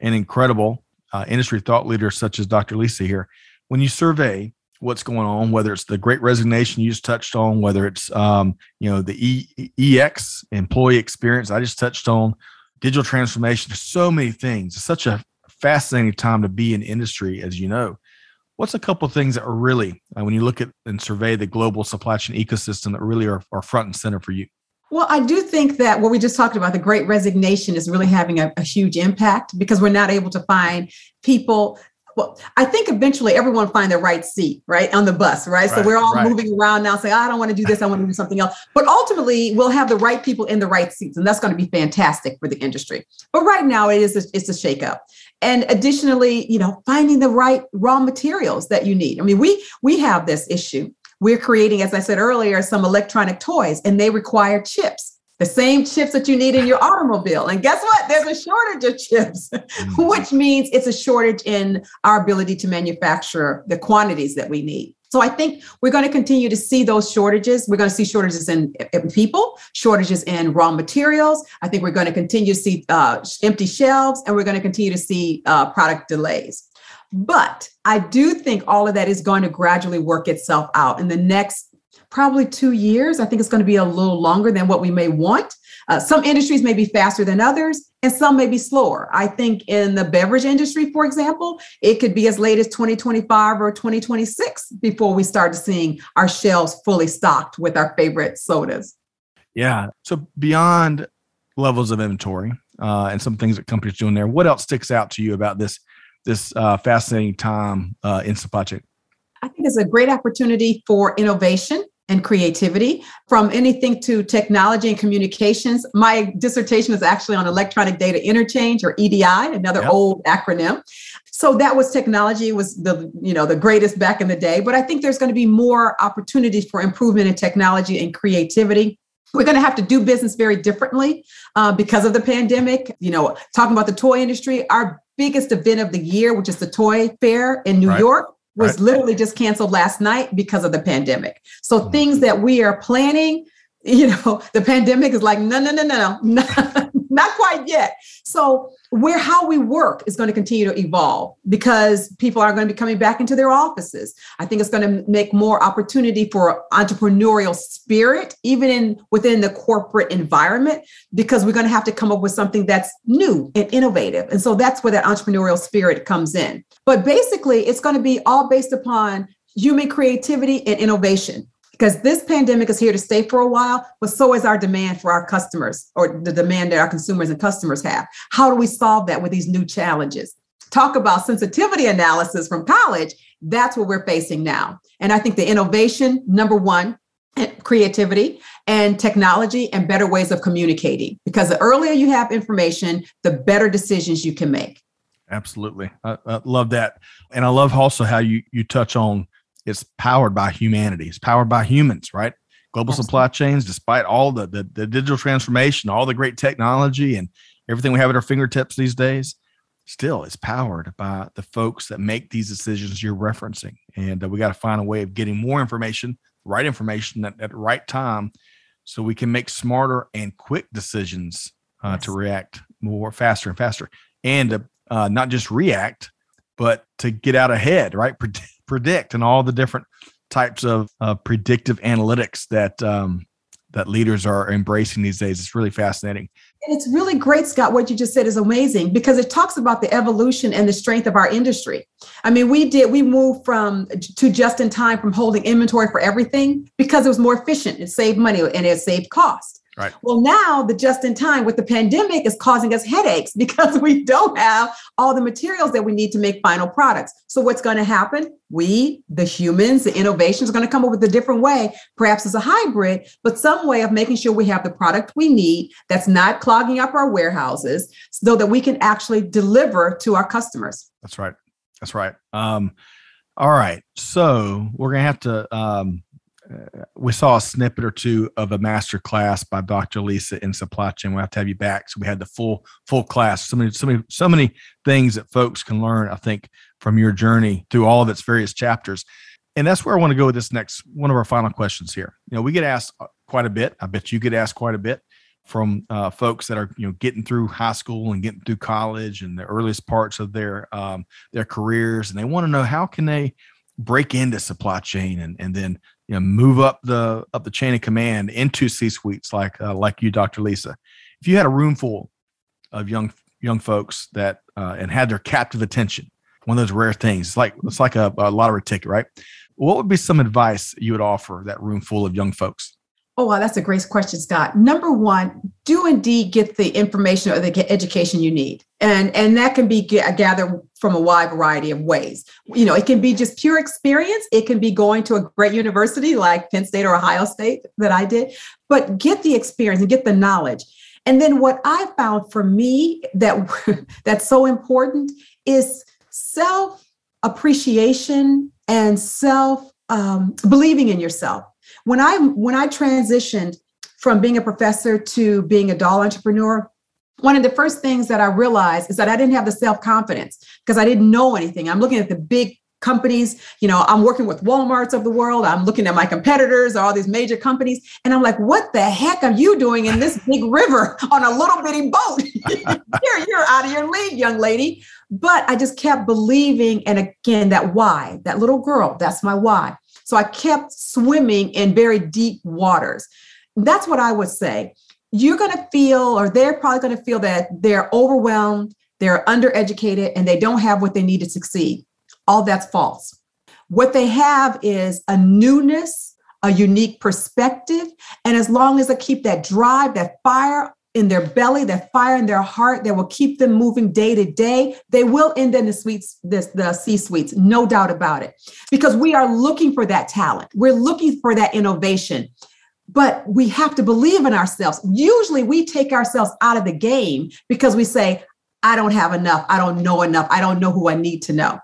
an incredible uh, industry thought leader such as Dr. Lisa here. When you survey what's going on, whether it's the great resignation you just touched on, whether it's um, you know the e- EX employee experience I just touched on, digital transformation, so many things. It's such a fascinating time to be in industry, as you know. What's a couple things that are really, uh, when you look at and survey the global supply chain ecosystem, that really are, are front and center for you?
Well, I do think that what we just talked about, the great resignation, is really having a, a huge impact because we're not able to find people well, I think eventually everyone find their right seat, right, on the bus, right? right so we're all right. moving around now, saying, I don't want to do this, I want to do something else. But ultimately, we'll have the right people in the right seats, and that's going to be fantastic for the industry. But right now, it is a, it's a shakeup. And additionally, you know, finding the right raw materials that you need. I mean, we we have this issue. We're creating, as I said earlier, some electronic toys, and they require chips the same chips that you need in your automobile. And guess what? There's a shortage of chips, mm. which means it's a shortage in our ability to manufacture the quantities that we need. So I think we're going to continue to see those shortages. We're going to see shortages in, in people, shortages in raw materials. I think we're going to continue to see uh, empty shelves, and we're going to continue to see uh, product delays. But I do think all of that is going to gradually work itself out in the next probably two years. I think it's going to be a little longer than what we may want. Uh, some industries may be faster than others, and some may be slower. I think in the beverage industry, for example, it could be as late as 2025 or 2026 before we start seeing our shelves fully stocked with our favorite sodas.
Yeah. So beyond levels of inventory uh, and some things that companies doing there, what else sticks out to you about this this uh, fascinating time uh, in supply chain?
I think it's a great opportunity for innovation and creativity from anything to technology and communications. My dissertation is actually on electronic data interchange or EDI, another yep. old acronym. So that was technology was the you know the greatest back in the day, but I think there's going to be more opportunities for improvement in technology and creativity. We're going to have to do business very differently uh, because of the pandemic. You know, talking about the toy industry, our biggest event of the year, which is the toy fair in New right. York, was right. literally just canceled last night because of the pandemic. So mm-hmm. things that we are planning, you know, the pandemic is like, no, no, no, no, no, not quite yet. So where how we work is going to continue to evolve because people are going to be coming back into their offices. I think it's going to make more opportunity for entrepreneurial spirit, even in within the corporate environment, because we're going to have to come up with something that's new and innovative. And so that's where that entrepreneurial spirit comes in. But basically, it's going to be all based upon human creativity and innovation because this pandemic is here to stay for a while, but so is our demand for our customers or the demand that our consumers and customers have. How do we solve that with these new challenges? Talk about sensitivity analysis from college. That's what we're facing now. And I think the innovation, number one, creativity and technology and better ways of communicating because the earlier you have information the better decisions you can make
absolutely I, I, love that and i love also how you you touch on it's powered by humanity. It's powered by humans, right? Global Absolutely. supply chains, despite all the, the, the digital transformation, all the great technology, and everything we have at our fingertips these days, still it's powered by the folks that make these decisions you're referencing. And uh, we got to find a way of getting more information, right information at, at the right time, so we can make smarter and quick decisions uh, yes. to react more faster and faster, and uh, not just react, but to get out ahead, right? predict and all the different types of uh, predictive analytics that um, that leaders are embracing these days. It's really fascinating.
And it's really great, Scott. What you just said is amazing because it talks about the evolution and the strength of our industry. I mean, we did we moved from to just in time from holding inventory for everything because it was more efficient. It saved money and it saved cost.
Right.
Well, now the just in time with the pandemic is causing us headaches because we don't have all the materials that we need to make final products. So, what's going to happen? We, the humans, the innovations are going to come up with a different way, perhaps as a hybrid, but some way of making sure we have the product we need that's not clogging up our warehouses so that we can actually deliver to our customers.
That's right. That's right. Um, all right. So, we're going to have to. Um, uh, we saw a snippet or two of a master class by Dr. Lisa in supply chain. We have to have you back. So we had the full full class. So many so many so many things that folks can learn. I think from your journey through all of its various chapters. And that's where I want to go with this next one of our final questions here. You know, we get asked uh, quite a bit. I bet you get asked quite a bit from uh, folks that are you know getting through high school and getting through college and the earliest parts of their um, their careers, and they want to know how can they break into supply chain and and then you know move up the up the chain of command into C suites like uh, like you, Dr. Lisa. If you had a room full of young young folks that uh, and had their captive attention, one of those rare things. It's like it's like a, a lottery ticket, right? What would be some advice you would offer that room full of young folks?
Oh, wow, that's a great question, Scott. Number one, do indeed get the information or the education you need. And, and that can be gathered from a wide variety of ways. You know, it can be just pure experience. It can be going to a great university like Penn State or Ohio State that I did, but get the experience and get the knowledge. And then what I found for me that that's so important is self appreciation and self um, believing in yourself when I when I transitioned from being a professor to being a doll entrepreneur, one of the first things that I realized is that I didn't have the self confidence because I didn't know anything. I'm looking at the big companies, you know, I'm working with Walmarts of the world. I'm looking at my competitors, all these major companies, and I'm like, what the heck are you doing in this big river on a little bitty boat? you're, you're out of your league, young lady. But I just kept believing. And again, that why, that little girl, that's my why. So I kept swimming in very deep waters. That's what I would say. You're going to feel, or they're probably going to feel that they're overwhelmed, they're undereducated, and they don't have what they need to succeed. All that's false. What they have is a newness, a unique perspective. And as long as I keep that drive, that fire in their belly, that fire in their heart that will keep them moving day to day, they will end in the suites, this, the C suites, no doubt about it. Because we are looking for that talent. We're looking for that innovation. But we have to believe in ourselves. Usually we take ourselves out of the game because we say, I don't have enough. I don't know enough. I don't know who I need to know.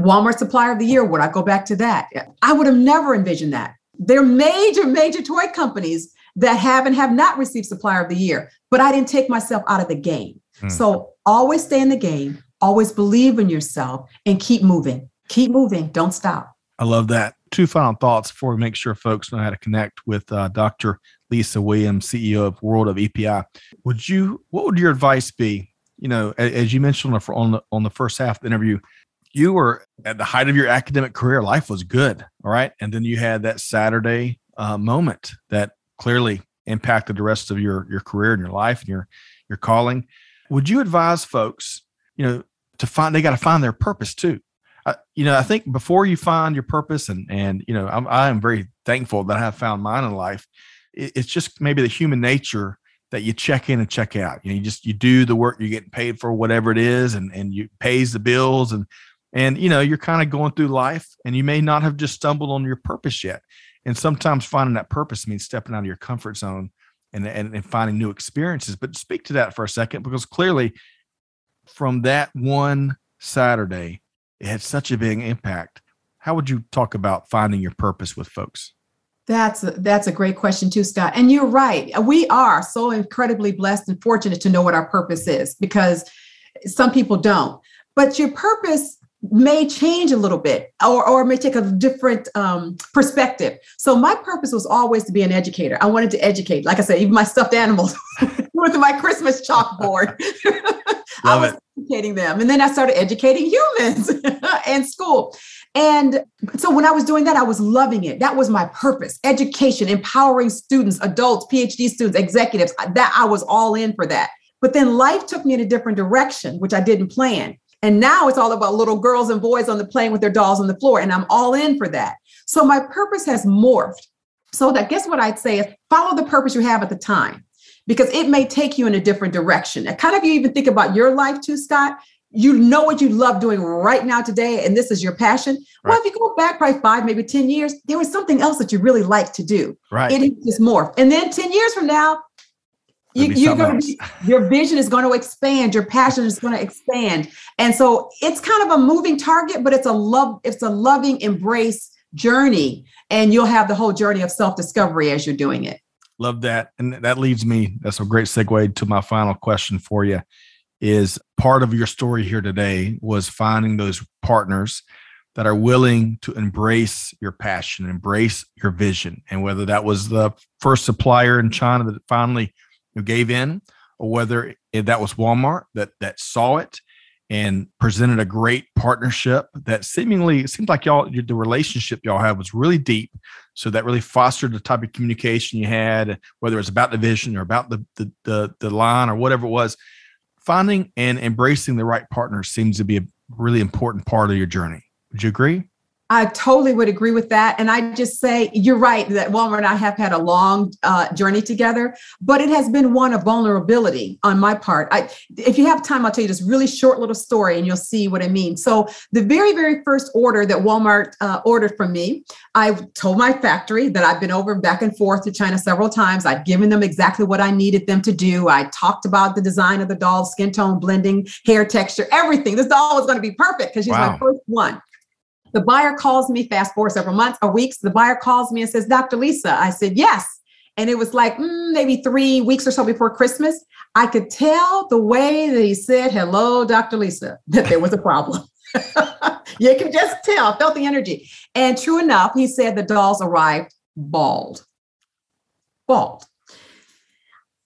Walmart Supplier of the Year, would I go back to that? I would have never envisioned that. They're major, major toy companies that have and have not received Supplier of the Year, but I didn't take myself out of the game. Hmm. So always stay in the game, always believe in yourself, and keep moving. Keep moving. Don't stop.
I love that. Two final thoughts before we make sure folks know how to connect with uh, Dr. Lisa Williams, CEO of World of EPI. Would you? What would your advice be? You know, as you mentioned on the on the first half of the interview, you were at the height of your academic career. Life was good, all right, and then you had that Saturday uh, moment that clearly impacted the rest of your your career and your life and your your calling. Would you advise folks, you know, to find they got to find their purpose too? You know, I think before you find your purpose, and and you know, I'm I am very thankful that I have found mine in life. It, it's just maybe the human nature that you check in and check out. You know, you just you do the work, you're getting paid for whatever it is, and and you pays the bills, and and you know, you're kind of going through life, and you may not have just stumbled on your purpose yet. And sometimes finding that purpose means stepping out of your comfort zone and, and, and finding new experiences. But speak to that for a second, because clearly from that one Saturday, it had such a big impact. How would you talk about finding your purpose with folks?
That's a, that's a great question too, Scott. And you're right. We are so incredibly blessed and fortunate to know what our purpose is because some people don't. But your purpose may change a little bit or, or may take a different um, perspective. So my purpose was always to be an educator. I wanted to educate, like I said, even my stuffed animals with my Christmas chalkboard. I was it. educating them. And then I started educating humans in school. And so when I was doing that, I was loving it. That was my purpose education, empowering students, adults, PhD students, executives. Uh, that I was all in for that. But then life took me in a different direction, which I didn't plan. And now it's all about little girls and boys on the plane with their dolls on the floor. And I'm all in for that. So my purpose has morphed. So that guess what I'd say is follow the purpose you have at the time because it may take you in a different direction. And kind of you even think about your life too, Scott. You know what you love doing right now today, and this is your passion. Right. Well, if you go back probably five, maybe 10 years, there was something else that you really like to do.
Right.
It is just morphed. And then 10 years from now, you, going to be your vision is going to expand your passion is going to expand and so it's kind of a moving target but it's a love it's a loving embrace journey and you'll have the whole journey of self-discovery as you're doing it
love that. And that leads me that's a great segue to my final question for you is part of your story here today was finding those partners that are willing to embrace your passion embrace your vision. And whether that was the first supplier in china that finally gave in, or whether that was Walmart that that saw it and presented a great partnership that seemingly it seemed like y'all the relationship y'all had was really deep. So that really fostered the type of communication you had whether it's about the vision or about the the the, the line or whatever it was. Finding and embracing the right partner seems to be a really important part of your journey. Would you agree
I totally would agree with that. And I just say, you're right that Walmart and I have had a long uh, journey together, but it has been one of vulnerability on my part. I, if you have time, I'll tell you this really short little story and you'll see what I mean. So, the very, very first order that Walmart uh, ordered from me, I told my factory that I've been over back and forth to China several times. I'd given them exactly what I needed them to do. I talked about the design of the doll, skin tone blending, hair texture, everything. This doll was going to be perfect because she's wow. my first one. The buyer calls me, fast forward several months or weeks. The buyer calls me and says, Dr. Lisa. I said, Yes. And it was like mm, maybe three weeks or so before Christmas. I could tell the way that he said, Hello, Dr. Lisa, that there was a problem. you can just tell, I felt the energy. And true enough, he said the dolls arrived bald. Bald.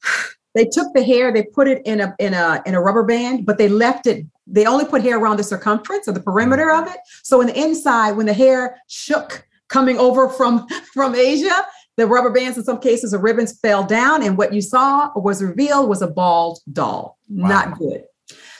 They took the hair, they put it in a in a in a rubber band, but they left it they only put hair around the circumference or the perimeter of it. So in the inside, when the hair shook coming over from, from Asia, the rubber bands, in some cases, the ribbons fell down, and what you saw was revealed was a bald doll. Wow. Not good.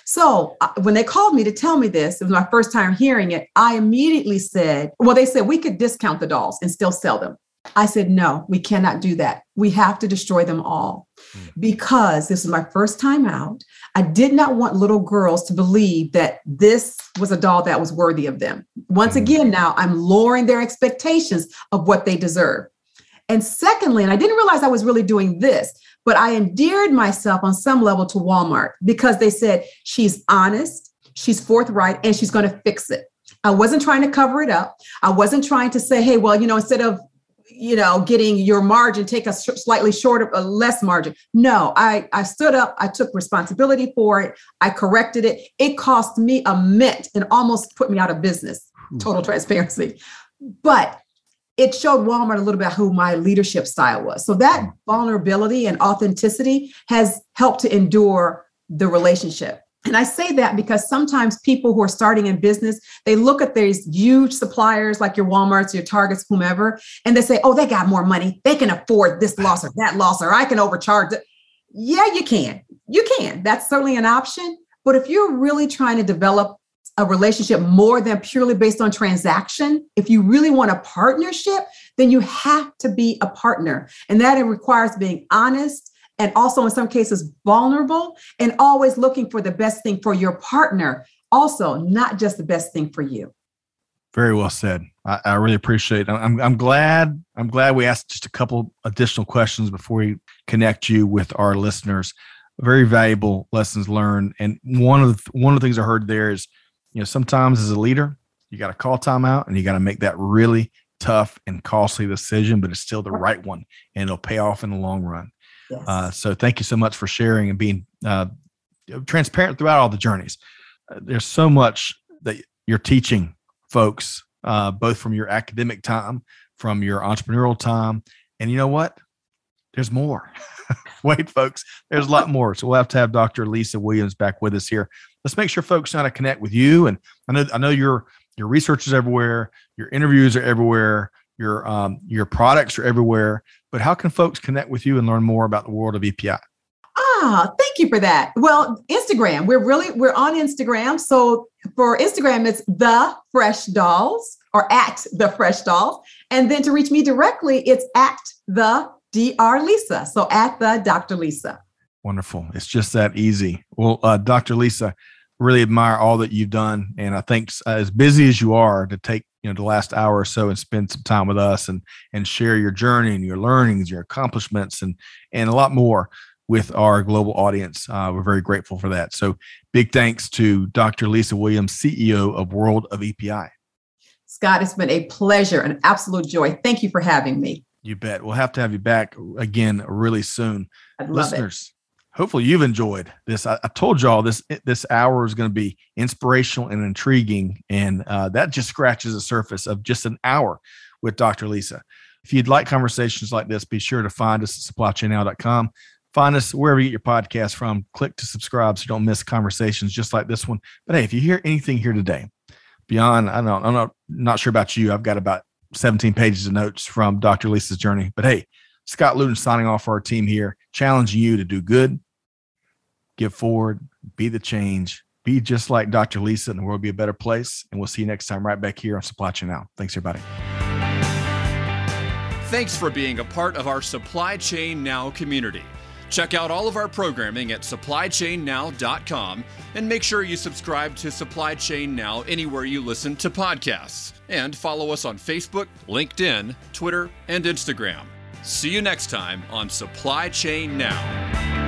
So uh, when they called me to tell me this, it was my first time hearing it. I immediately said, "Well, they said we could discount the dolls and still sell them." I said, no, we cannot do that. We have to destroy them all mm. because this is my first time out. I did not want little girls to believe that this was a doll that was worthy of them. Once mm. again, now I'm lowering their expectations of what they deserve. And secondly, and I didn't realize I was really doing this, but I endeared myself on some level to Walmart because they said she's honest, she's forthright, and she's going to fix it. I wasn't trying to cover it up. I wasn't trying to say, hey, well, you know, instead of you know getting your margin take a slightly shorter a less margin no i i stood up i took responsibility for it i corrected it it cost me a mint and almost put me out of business total transparency but it showed Walmart a little bit who my leadership style was. So that mm. vulnerability and authenticity has helped to endure the relationship. And I say that because sometimes people who are starting in business, they look at these huge suppliers like your Walmarts, your Targets, whomever, and they say, oh, they got more money. They can afford this loss or that loss, or I can overcharge it. Yeah, you can. You can. That's certainly an option. But if you're really trying to develop a relationship more than purely based on transaction, if you really want a partnership, then you have to be a partner. And that requires being honest and also in some cases vulnerable and always looking for the best thing for your partner. Also, not just the best thing for you.
Very well said. I, I really appreciate it. I'm, I'm glad. I'm glad we asked just a couple additional questions before we connect you with our listeners. Very valuable lessons learned. And one of the, one of the things I heard there is you know, sometimes as a leader, you got to call timeout and you got to make that really tough and costly decision, but it's still the right one and it'll pay off in the long run. Yes. Uh, so thank you so much for sharing and being uh, transparent throughout all the journeys. Uh, there's so much that you're teaching folks, uh, both from your academic time, from your entrepreneurial time, and you know what? There's more. Wait, folks, there's a lot more. So we'll have to have Dr. Lisa Williams back with us here let's make sure folks know how to connect with you. And I know I know your your research is everywhere, your interviews are everywhere, your um, your products are everywhere. But how can folks connect with you and learn more about the world of EPI?
Ah, thank you for that. Well, Instagram, we're really we're on Instagram. So for Instagram, it's the Fresh Dolls or at the Fresh Dolls, and then to reach me directly, it's at the Dr. Lisa. So at the Dr. Lisa.
Wonderful. It's just that easy. Well, uh, Dr. Lisa, really admire all that you've done, and I think uh, as busy as you are, to take you know the last hour or so and spend some time with us and and share your journey and your learnings, your accomplishments, and and a lot more with our global audience. Uh, we're very grateful for that. So, big thanks to Dr. Lisa Williams, CEO of World of EPI.
Scott, it's been a pleasure, an absolute joy. Thank you for having me.
You bet. We'll have to have you back again really soon.
I'd love Listeners,
hopefully you've enjoyed this. I, I told y'all this this hour is going to be inspirational and intriguing, and uh, that just scratches the surface of just an hour with Dr. Lisa. If you'd like conversations like this, be sure to find us at supplychainnow.com. Find us wherever you get your podcast from. Click to subscribe so you don't miss conversations just like this one. But hey, if you hear anything here today, beyond, I don't I'm not, not sure about you. I've got about 17 pages of notes from Dr. Lisa's journey. But hey, Scott Luton signing off for our team here, challenging you to do good, give forward, be the change, be just like Dr. Lisa, and the world will be a better place. And we'll see you next time right back here on Supply Chain Now. Thanks, everybody.
Thanks for being a part of our Supply Chain Now community. Check out all of our programming at supplychainnow.com and make sure you subscribe to Supply Chain Now anywhere you listen to podcasts. And follow us on Facebook, LinkedIn, Twitter, and Instagram. See you next time on Supply Chain Now.